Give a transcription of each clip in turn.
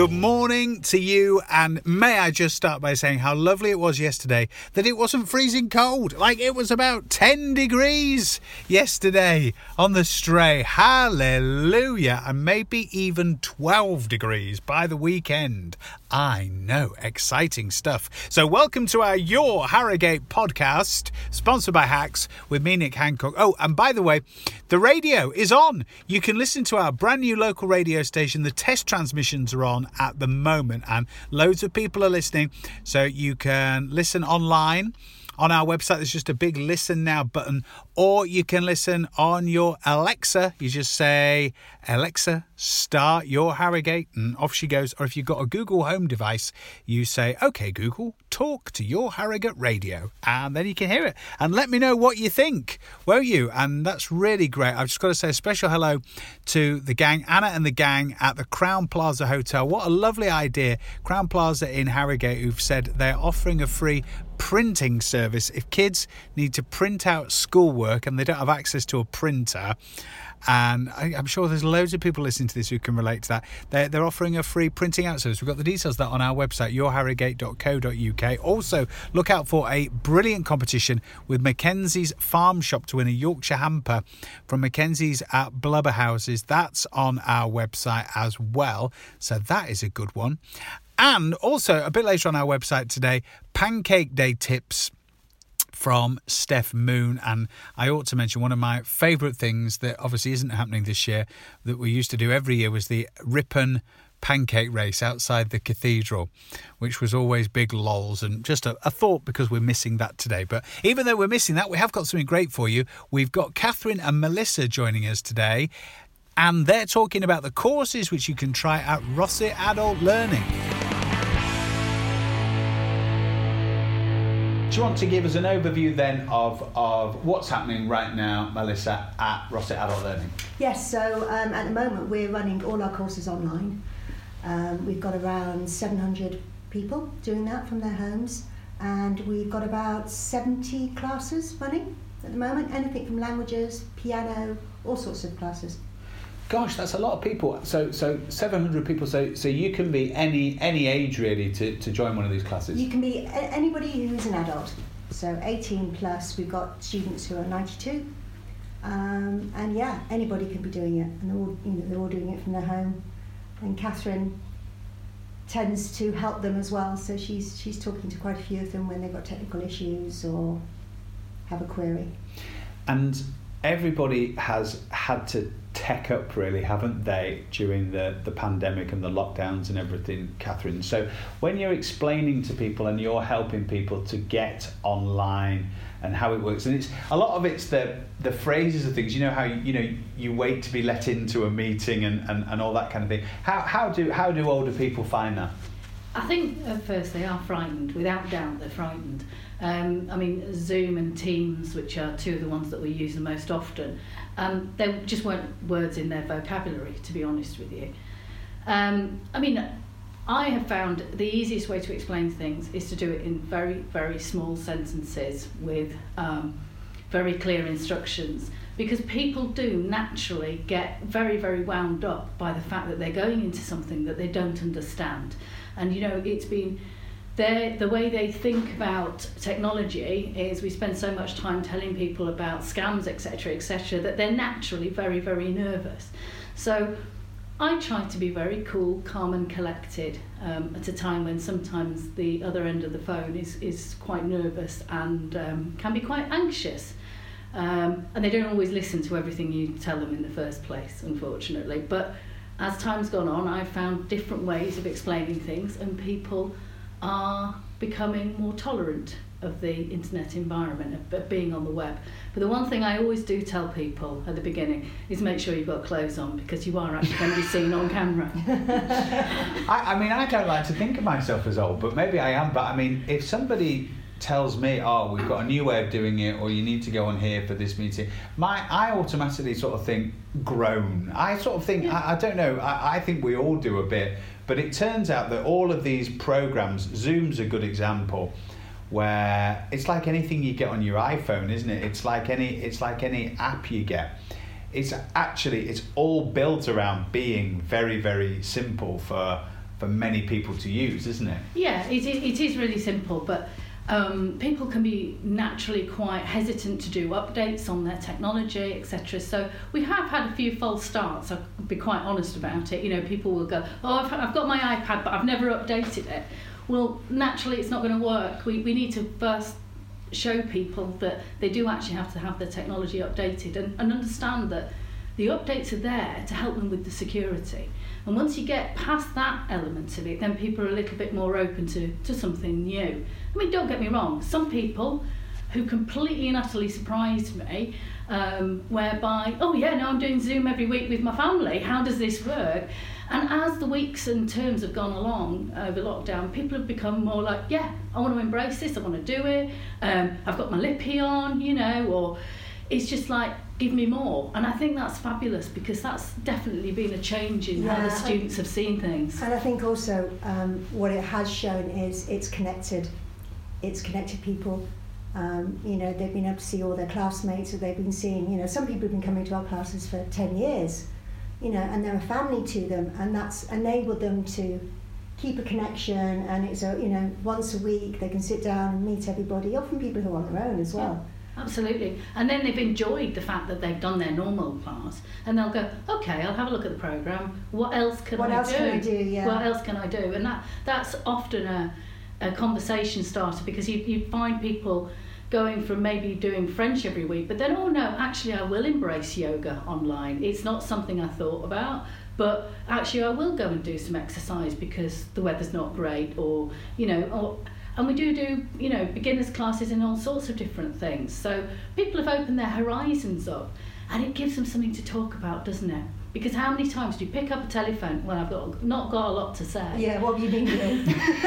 Good morning to you, and may I just start by saying how lovely it was yesterday that it wasn't freezing cold. Like it was about 10 degrees yesterday on the stray. Hallelujah. And maybe even 12 degrees by the weekend. I know, exciting stuff. So, welcome to our Your Harrogate podcast, sponsored by Hacks with me, Nick Hancock. Oh, and by the way, the radio is on. You can listen to our brand new local radio station. The test transmissions are on at the moment, and loads of people are listening. So, you can listen online on our website. There's just a big listen now button, or you can listen on your Alexa. You just say, Alexa, start your Harrogate, and off she goes. Or if you've got a Google Home device, you say, OK, Google, talk to your Harrogate radio, and then you can hear it. And let me know what you think, won't you? And that's really great. I've just got to say a special hello to the gang, Anna and the gang at the Crowne Plaza Hotel. What a lovely idea. Crowne Plaza in Harrogate, who've said they're offering a free printing service. If kids need to print out schoolwork and they don't have access to a printer, and I, am sure there's loads of people listening to this who can relate to that. They're, they're offering a free printing out service. We've got the details that on our website, yourharrogate.co.uk. Also, look out for a brilliant competition with Mackenzie's Farm Shop to win a Yorkshire hamper from Mackenzie's at Blubberhouses. That's on our website as well. So that is a good one. And also, a bit later on our website today, Pancake Day tips from Steph Moon. And I ought to mention one of my favourite things that obviously isn't happening this year that we used to do every year was the Ripon pancake race outside the cathedral, which was always big lols and just a, a, thought because we're missing that today. But even though we're missing that, we have got something great for you. We've got Catherine and Melissa joining us today, and they're talking about the courses which you can try at Rossett Adult Learning. Do you want to give us an overview then of, of what's happening right now, Melissa, at Rossett Adult Learning? Yes, so um, at the moment we're running all our courses online. Um, we've got around 700 people doing that from their homes, and we've got about 70 classes running at the moment, anything from languages, piano, all sorts of classes. Gosh, that's a lot of people. So, so seven hundred people. So, so you can be any any age really to, to join one of these classes. You can be anybody who is an adult. So, eighteen plus. We've got students who are ninety two, um, and yeah, anybody can be doing it, and they're all you know they're all doing it from their home. And Catherine tends to help them as well. So she's she's talking to quite a few of them when they've got technical issues or have a query. And everybody has had to tech up really haven't they during the, the pandemic and the lockdowns and everything catherine? So when you're explaining to people and you're helping people to get online and how it works and it's a lot of it's the the phrases of things you know how you, you know you wait to be let into a meeting and, and, and all that kind of thing. How, how do how do older people find that I think at first they are frightened without doubt they're frightened um, I mean, Zoom and Teams, which are two of the ones that we use the most often, um, there just weren't words in their vocabulary, to be honest with you. Um, I mean, I have found the easiest way to explain things is to do it in very, very small sentences with um, very clear instructions because people do naturally get very, very wound up by the fact that they're going into something that they don't understand. And, you know, it's been the way they think about technology is we spend so much time telling people about scams, etc., etc., that they're naturally very, very nervous. So I try to be very cool, calm, and collected um, at a time when sometimes the other end of the phone is, is quite nervous and um, can be quite anxious. Um, and they don't always listen to everything you tell them in the first place, unfortunately. But as time's gone on, I've found different ways of explaining things, and people are becoming more tolerant of the internet environment, of, of being on the web. But the one thing I always do tell people at the beginning is make sure you've got clothes on because you are actually going to be seen on camera. I, I mean, I don't like to think of myself as old, but maybe I am. But I mean, if somebody tells me, "Oh, we've got a new way of doing it," or "You need to go on here for this meeting," my I automatically sort of think groan. I sort of think I, I don't know. I, I think we all do a bit but it turns out that all of these programs, Zoom's a good example, where it's like anything you get on your iPhone, isn't it? It's like any it's like any app you get. It's actually it's all built around being very very simple for for many people to use, isn't it? Yeah, it, it is really simple, but um, people can be naturally quite hesitant to do updates on their technology, etc. So we have had a few false starts. I'll be quite honest about it. You know, people will go, "Oh, I've, I've got my iPad, but I've never updated it." Well, naturally, it's not going to work. We we need to first show people that they do actually have to have their technology updated and, and understand that the updates are there to help them with the security. And once you get past that element of it, then people are a little bit more open to, to something new. I mean, don't get me wrong, some people who completely and utterly surprised me, um, whereby, oh yeah, no, I'm doing Zoom every week with my family. How does this work? And as the weeks and terms have gone along over lockdown, people have become more like, yeah, I want to embrace this, I want to do it. Um, I've got my lippy on, you know, or it's just like give me more. And i think that's fabulous because that's definitely been a change in yeah, how the students have seen things. And i think also um, what it has shown is it's connected. It's connected people. Um, you know they've been able to see all their classmates that they've been seeing you know some people have been coming to our classes for 10 years you know and they're a family to them and that's enabled them to keep a connection and it's a you know once a week they can sit down and meet everybody often people who are on their own as well. Yeah Absolutely. And then they've enjoyed the fact that they've done their normal class and they'll go, okay, I'll have a look at the programme. What else can what I else do? Can I do? Yeah. What else can I do? And that that's often a, a conversation starter because you, you find people going from maybe doing French every week, but then, oh no, actually, I will embrace yoga online. It's not something I thought about, but actually, I will go and do some exercise because the weather's not great, or, you know, or and we do do, you know, beginners classes in all sorts of different things. So people have opened their horizons up and it gives them something to talk about, doesn't it? Because how many times do you pick up a telephone when I've got not got a lot to say? Yeah, what have you been doing?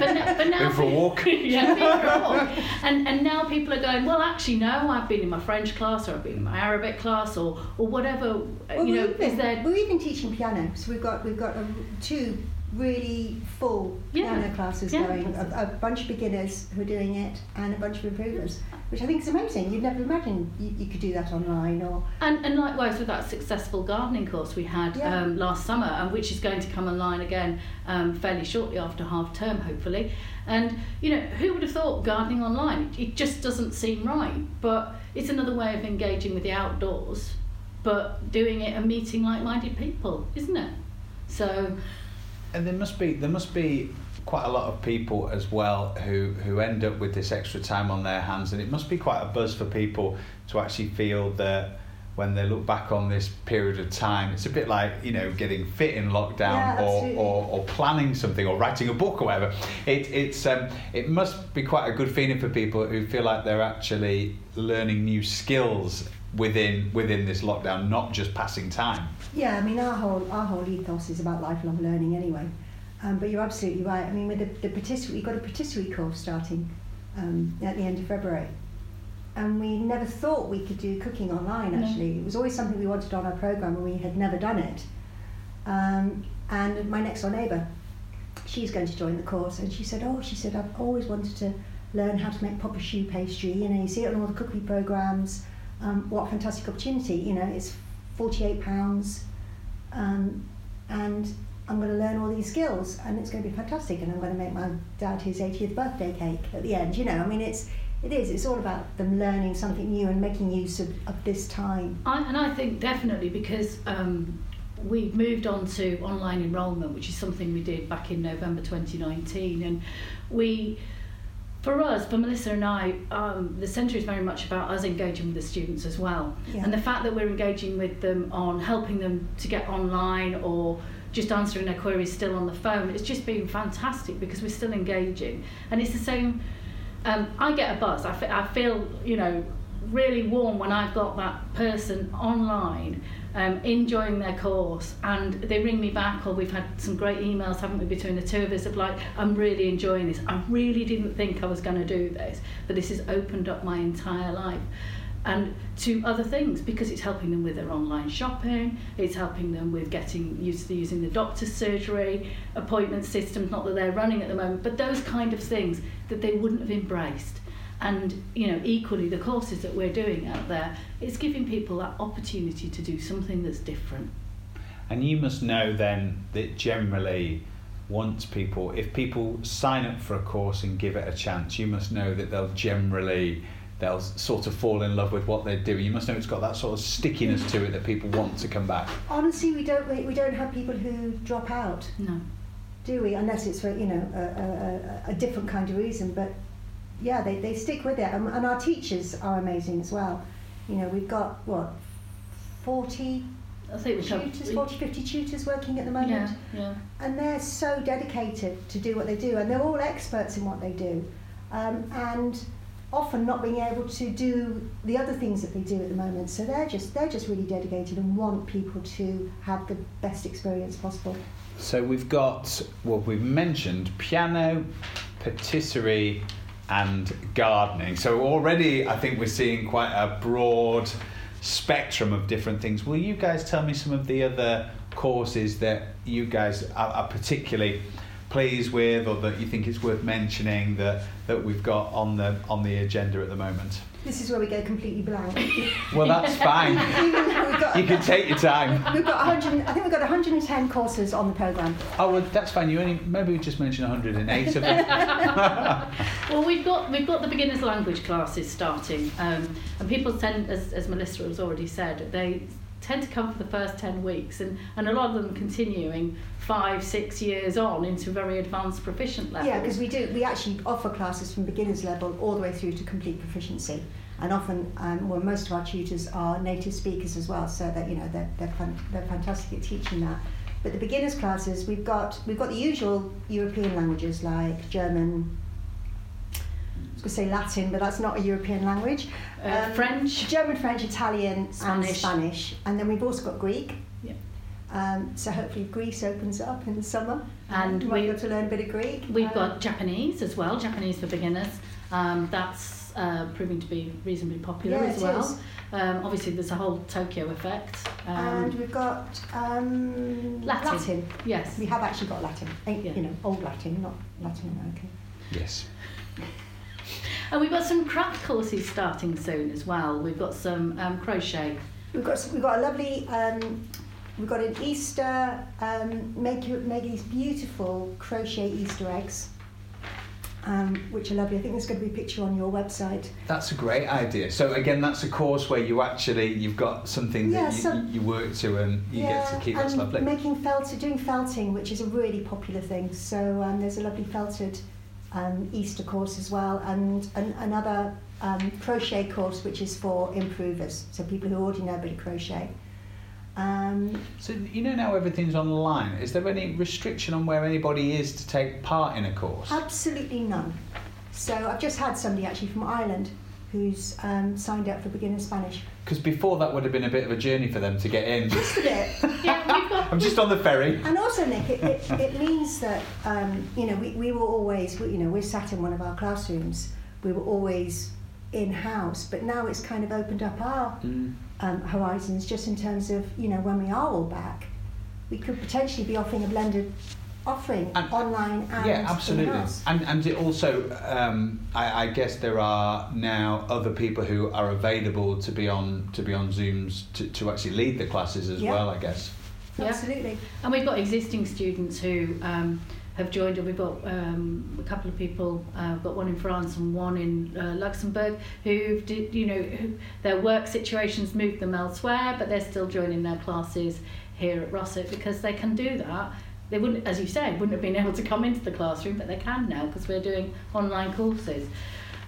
but, now, but now, been for a walk. yeah, been for a walk. And and now people are going. Well, actually, no. I've been in my French class, or I've been in my Arabic class, or or whatever. Well, you know, even, is there? We're even teaching piano. So we've got we've got um, two really full yeah. piano classes yeah. going. A, a, bunch of beginners who are doing it and a bunch of improvers, which I think is amazing. You'd never imagine you, you could do that online or. And, and likewise with that successful gardening course we had um, last summer, and which is going to come online again um, fairly shortly after half term, hopefully. And you know, who would have thought gardening online? It just doesn't seem right, but it's another way of engaging with the outdoors, but doing it and meeting like-minded people, isn't it? So and there must be there must be quite a lot of people as well who who end up with this extra time on their hands, and it must be quite a buzz for people to actually feel that when they look back on this period of time, it's a bit like you know getting fit in lockdown yeah, or, or, or planning something or writing a book or whatever. It it's um, it must be quite a good feeling for people who feel like they're actually learning new skills within within this lockdown, not just passing time. Yeah, I mean our whole our whole ethos is about lifelong learning anyway. Um, but you're absolutely right. I mean, with the, the patisserie, we've got a patisserie course starting um, at the end of February. And we never thought we could do cooking online, actually. No. It was always something we wanted on our programme and we had never done it. Um, and my next door neighbour, she's going to join the course, and she said, oh, she said, I've always wanted to learn how to make proper choux pastry. You know, you see it on all the cookery programmes. Um, what a fantastic opportunity. You know, it's £48 um, and I'm going to learn all these skills and it's going to be fantastic and I'm going to make my dad his 80th birthday cake at the end you know I mean it's it is it's all about them learning something new and making use of, of this time I, and I think definitely because um, we've moved on to online enrolment which is something we did back in November 2019 and we for us, for Melissa and I, um, the centre is very much about us engaging with the students as well. Yeah. And the fact that we're engaging with them on helping them to get online or just answering their queries still on the phone, it's just been fantastic because we're still engaging. And it's the same, um, I get a buzz. I, f- I feel, you know, really warm when I've got that person online um, enjoying their course and they ring me back or we've had some great emails haven't we between the two of us of like I'm really enjoying this. I really didn't think I was going to do this but this has opened up my entire life. And to other things because it's helping them with their online shopping, it's helping them with getting used to using the doctor's surgery, appointment systems, not that they're running at the moment, but those kind of things that they wouldn't have embraced and you know equally the courses that we're doing out there it's giving people that opportunity to do something that's different and you must know then that generally once people, if people sign up for a course and give it a chance, you must know that they'll generally they'll sort of fall in love with what they're doing. You must know it's got that sort of stickiness to it that people want to come back. Honestly, we don't we, we don't have people who drop out, No. do we? Unless it's for you know a, a, a- a different kind of reason. But yeah, they, they stick with it, and, and our teachers are amazing as well. You know, we've got what forty I think tutors, 40, 50 tutors working at the moment. Yeah, yeah. and they're so dedicated to do what they do, and they're all experts in what they do, um, and often not being able to do the other things that they do at the moment. So they're just they're just really dedicated and want people to have the best experience possible. So we've got, well, we've mentioned piano, patisserie, and gardening. So already I think we're seeing quite a broad spectrum of different things. Will you guys tell me some of the other courses that you guys are, are particularly pleased with or that you think it's worth mentioning that, that we've got on the on the agenda at the moment? This is where we go completely blank. Well, that's fine. You can take your time. we've got 100, I think we've got 110 courses on the programme. Oh, well, that's fine. You only maybe we just mentioned 108 of them. Well, we've got we've got the beginners language classes starting, um, and people tend, as, as Melissa has already said, they tend to come for the first ten weeks, and, and a lot of them continuing five six years on into very advanced proficient levels. Yeah, because we do. We actually offer classes from beginners level all the way through to complete proficiency, and often, um, well, most of our tutors are native speakers as well, so that you know they're they're, fan- they're fantastic at teaching that. But the beginners classes, we've got we've got the usual European languages like German. I going to say Latin, but that's not a European language. Uh, French. German, French, Italian, and Spanish. Spanish, and then we've also got Greek. Yeah. Um, so hopefully Greece opens up in the summer, And you might we- be to learn a bit of Greek. We've Um, got Japanese as well, Japanese for beginners. Um, that's uh, proving to be reasonably popular Yeah, as well. is. Um, obviously, there's a whole Tokyo effect. and Um, we've got um, Latin. yes. We have actually got Latin, Yeah. you know, old Latin, not Latin American. yes. And we've got some craft courses starting soon as well. We've got some um, crochet. We've got we've got a lovely. Um, we've got an Easter. Um, make you make these beautiful crochet Easter eggs, um, which are lovely. I think there's going to be a picture on your website. That's a great idea. So again, that's a course where you actually you've got something that you, some- you work to and you get to keep. That's and lovely. making felt doing felting, which is a really popular thing. So um, there's a lovely felted um, Easter course as well, and, and another um, crochet course which is for improvers, so people who already know a bit of crochet. Um, So you know now everything's online. Is there any restriction on where anybody is to take part in a course? absolutely none. So I've just had somebody actually from Ireland who's um, signed up for beginner Spanish. Because before that would have been a bit of a journey for them to get in. Just a bit. Yeah, got. I'm just on the ferry. And also, Nick, it, it, it means that, um, you know, we, we were always, we- you know, we're sat in one of our classrooms, we were always in-house, but now it's kind of opened up our Mm. um, horizons just in terms of, you know, when we are all back, we could potentially be offering a blended offering, And- online and yeah, absolutely. in-house. And and it also, um, I, I guess there are now other people who are available to be on to be on Zooms to, to actually lead the classes as Yeah. well. I guess. Yeah. Absolutely. And we've got existing students who um, have joined, and we've got um, a couple of people. Uh, we've got one in France and one in uh, Luxembourg who, did, you know, who, their work situations moved them elsewhere, but they're still joining their classes here at Rossett because they can do that. They wouldn't, as you said, wouldn't have been able to come into the classroom, but they can now because we're doing online courses.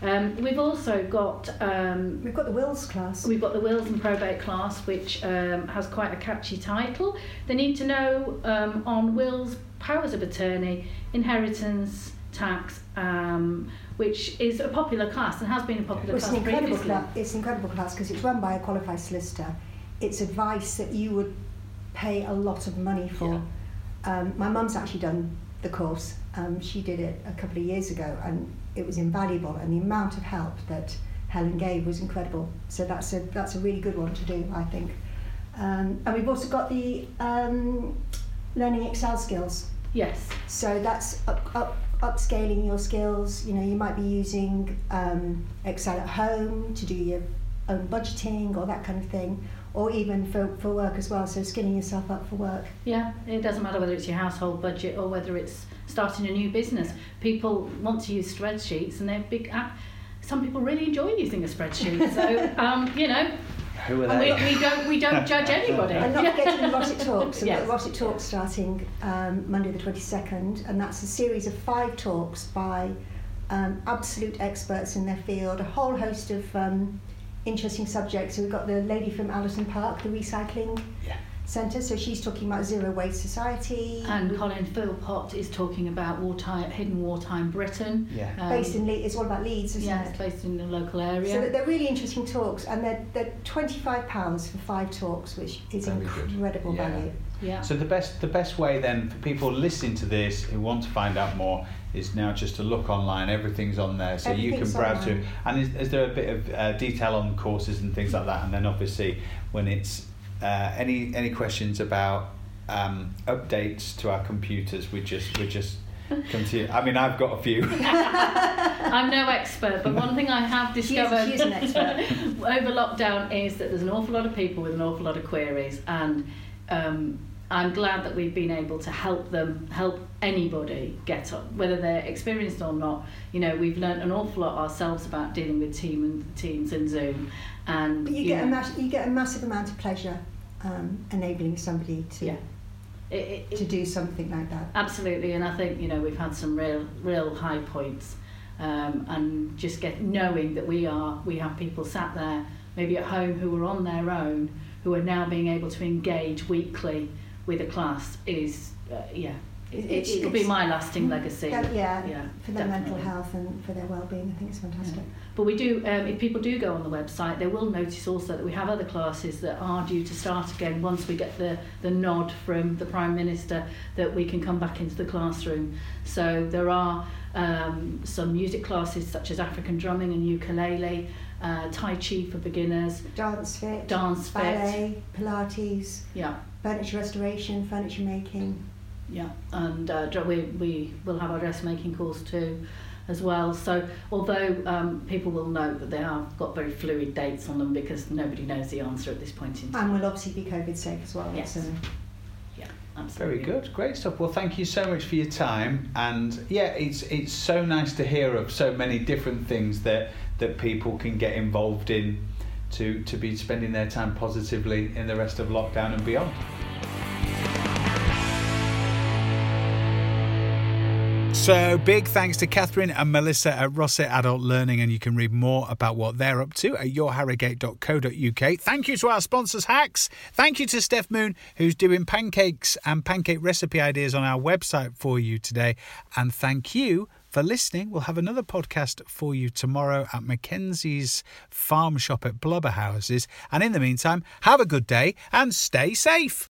Um, we've also got um, We've got the Wills class. We've got the wills and probate class, which um, has quite a catchy title. They need to know um, on wills, powers of attorney, inheritance, tax, um, which is a popular class and has been a popular Well, it's class an incredible class. It's an incredible class because it's run by a qualified solicitor. It's advice that you would pay a lot of money for. Um, my mum's actually done the course. Um, she did it a couple of years ago, and it was invaluable. And the amount of help that Helen gave was incredible. So that's a that's a really good one to do, I think. Um, and we've also got the um, learning Excel skills. Yes, So that's up, up, upscaling your skills. You know, you might be using um, Excel at home to do your own budgeting or that kind of thing, or even for, for work as well. So skinning yourself up for work. Yeah, it doesn't matter whether it's your household budget or whether it's starting a new business. People want to use spreadsheets and they're big. App. Some people really enjoy using a spreadsheet. So um, you know, Who are they? we, we don't we don't judge anybody. And not forgetting the Rossett Talks. So Yes. we've got Rossett Talks starting um, Monday the 22nd, and that's a series of five talks by um, absolute experts in their field, a whole host of um, interesting subjects. So we've got the lady from Allerton Park, the recycling Yeah. centre, so she's talking about zero waste society. And Colin Philpott is talking about wartime, hidden wartime Britain. Yeah. Um, based in Le- it's all about Leeds, isn't yeah, it? it's based in the local area. So they're really interesting talks, and they're, they're £25 for five talks, which is Very good. incredible Yeah. value. yeah. So the best the best way then for people listening to this who want to find out more is now just to look online. Everything's on there, so you can Everything's browse through. online. And is, is there a bit of uh, detail on courses and things like that? And then obviously when it's uh, any any questions about um, updates to our computers, we just we just come to you. I mean, I've got a few. I'm no expert, but one thing I have She is- discovered she is an expert. over lockdown is that there's an awful lot of people with an awful lot of queries, and um, I'm glad that we've been able to help them, help anybody get up, whether they're experienced or not. You know, we've learnt an awful lot ourselves about dealing with team and teams and Zoom, and But you get, a know, mass- you get a massive amount of pleasure um, enabling somebody to, Yeah. it, it, to do something like that. Absolutely, and I think you know we've had some real, real high points, um, and just get knowing that we are we have people sat there maybe at home who are on their own who are now being able to engage weekly with a class is uh, yeah it, it, be my lasting legacy. Yeah, yeah, yeah, for their mental health and for their well-being, I think it's fantastic. But we do, um, if people do go on the website, they will notice also that we have other classes that are due to start again once we get the, the nod from the Prime Minister that we can come back into the classroom. So there are um, some music classes such as African drumming and ukulele, uh, Tai Chi for beginners, Dance fit, dance fit. ballet, Pilates, Yeah, furniture restoration, furniture making. Yeah. And uh, we, we will have our dressmaking course too as well. So although um, people will know that they have got very fluid dates on them because nobody knows the answer at this point in time. And we'll obviously be COVID safe as well. Yes. So Yeah, absolutely. Very good, great stuff. Well, thank you so much for your time, and yeah, it's it's so nice to hear of so many different things that that people can get involved in to to be spending their time positively in the rest of lockdown and beyond. So, big thanks to Catherine and Melissa at Rossett Adult Learning, and you can read more about what they're up to at yourharrogate.co.uk. Thank you to our sponsors, Hacks. Thank you to Steph Moon, who's doing pancakes and pancake recipe ideas on our website for you today. And thank you for listening. We'll have another podcast for you tomorrow at Mackenzie's farm shop at Blubberhouses. And in the meantime, have a good day and stay safe.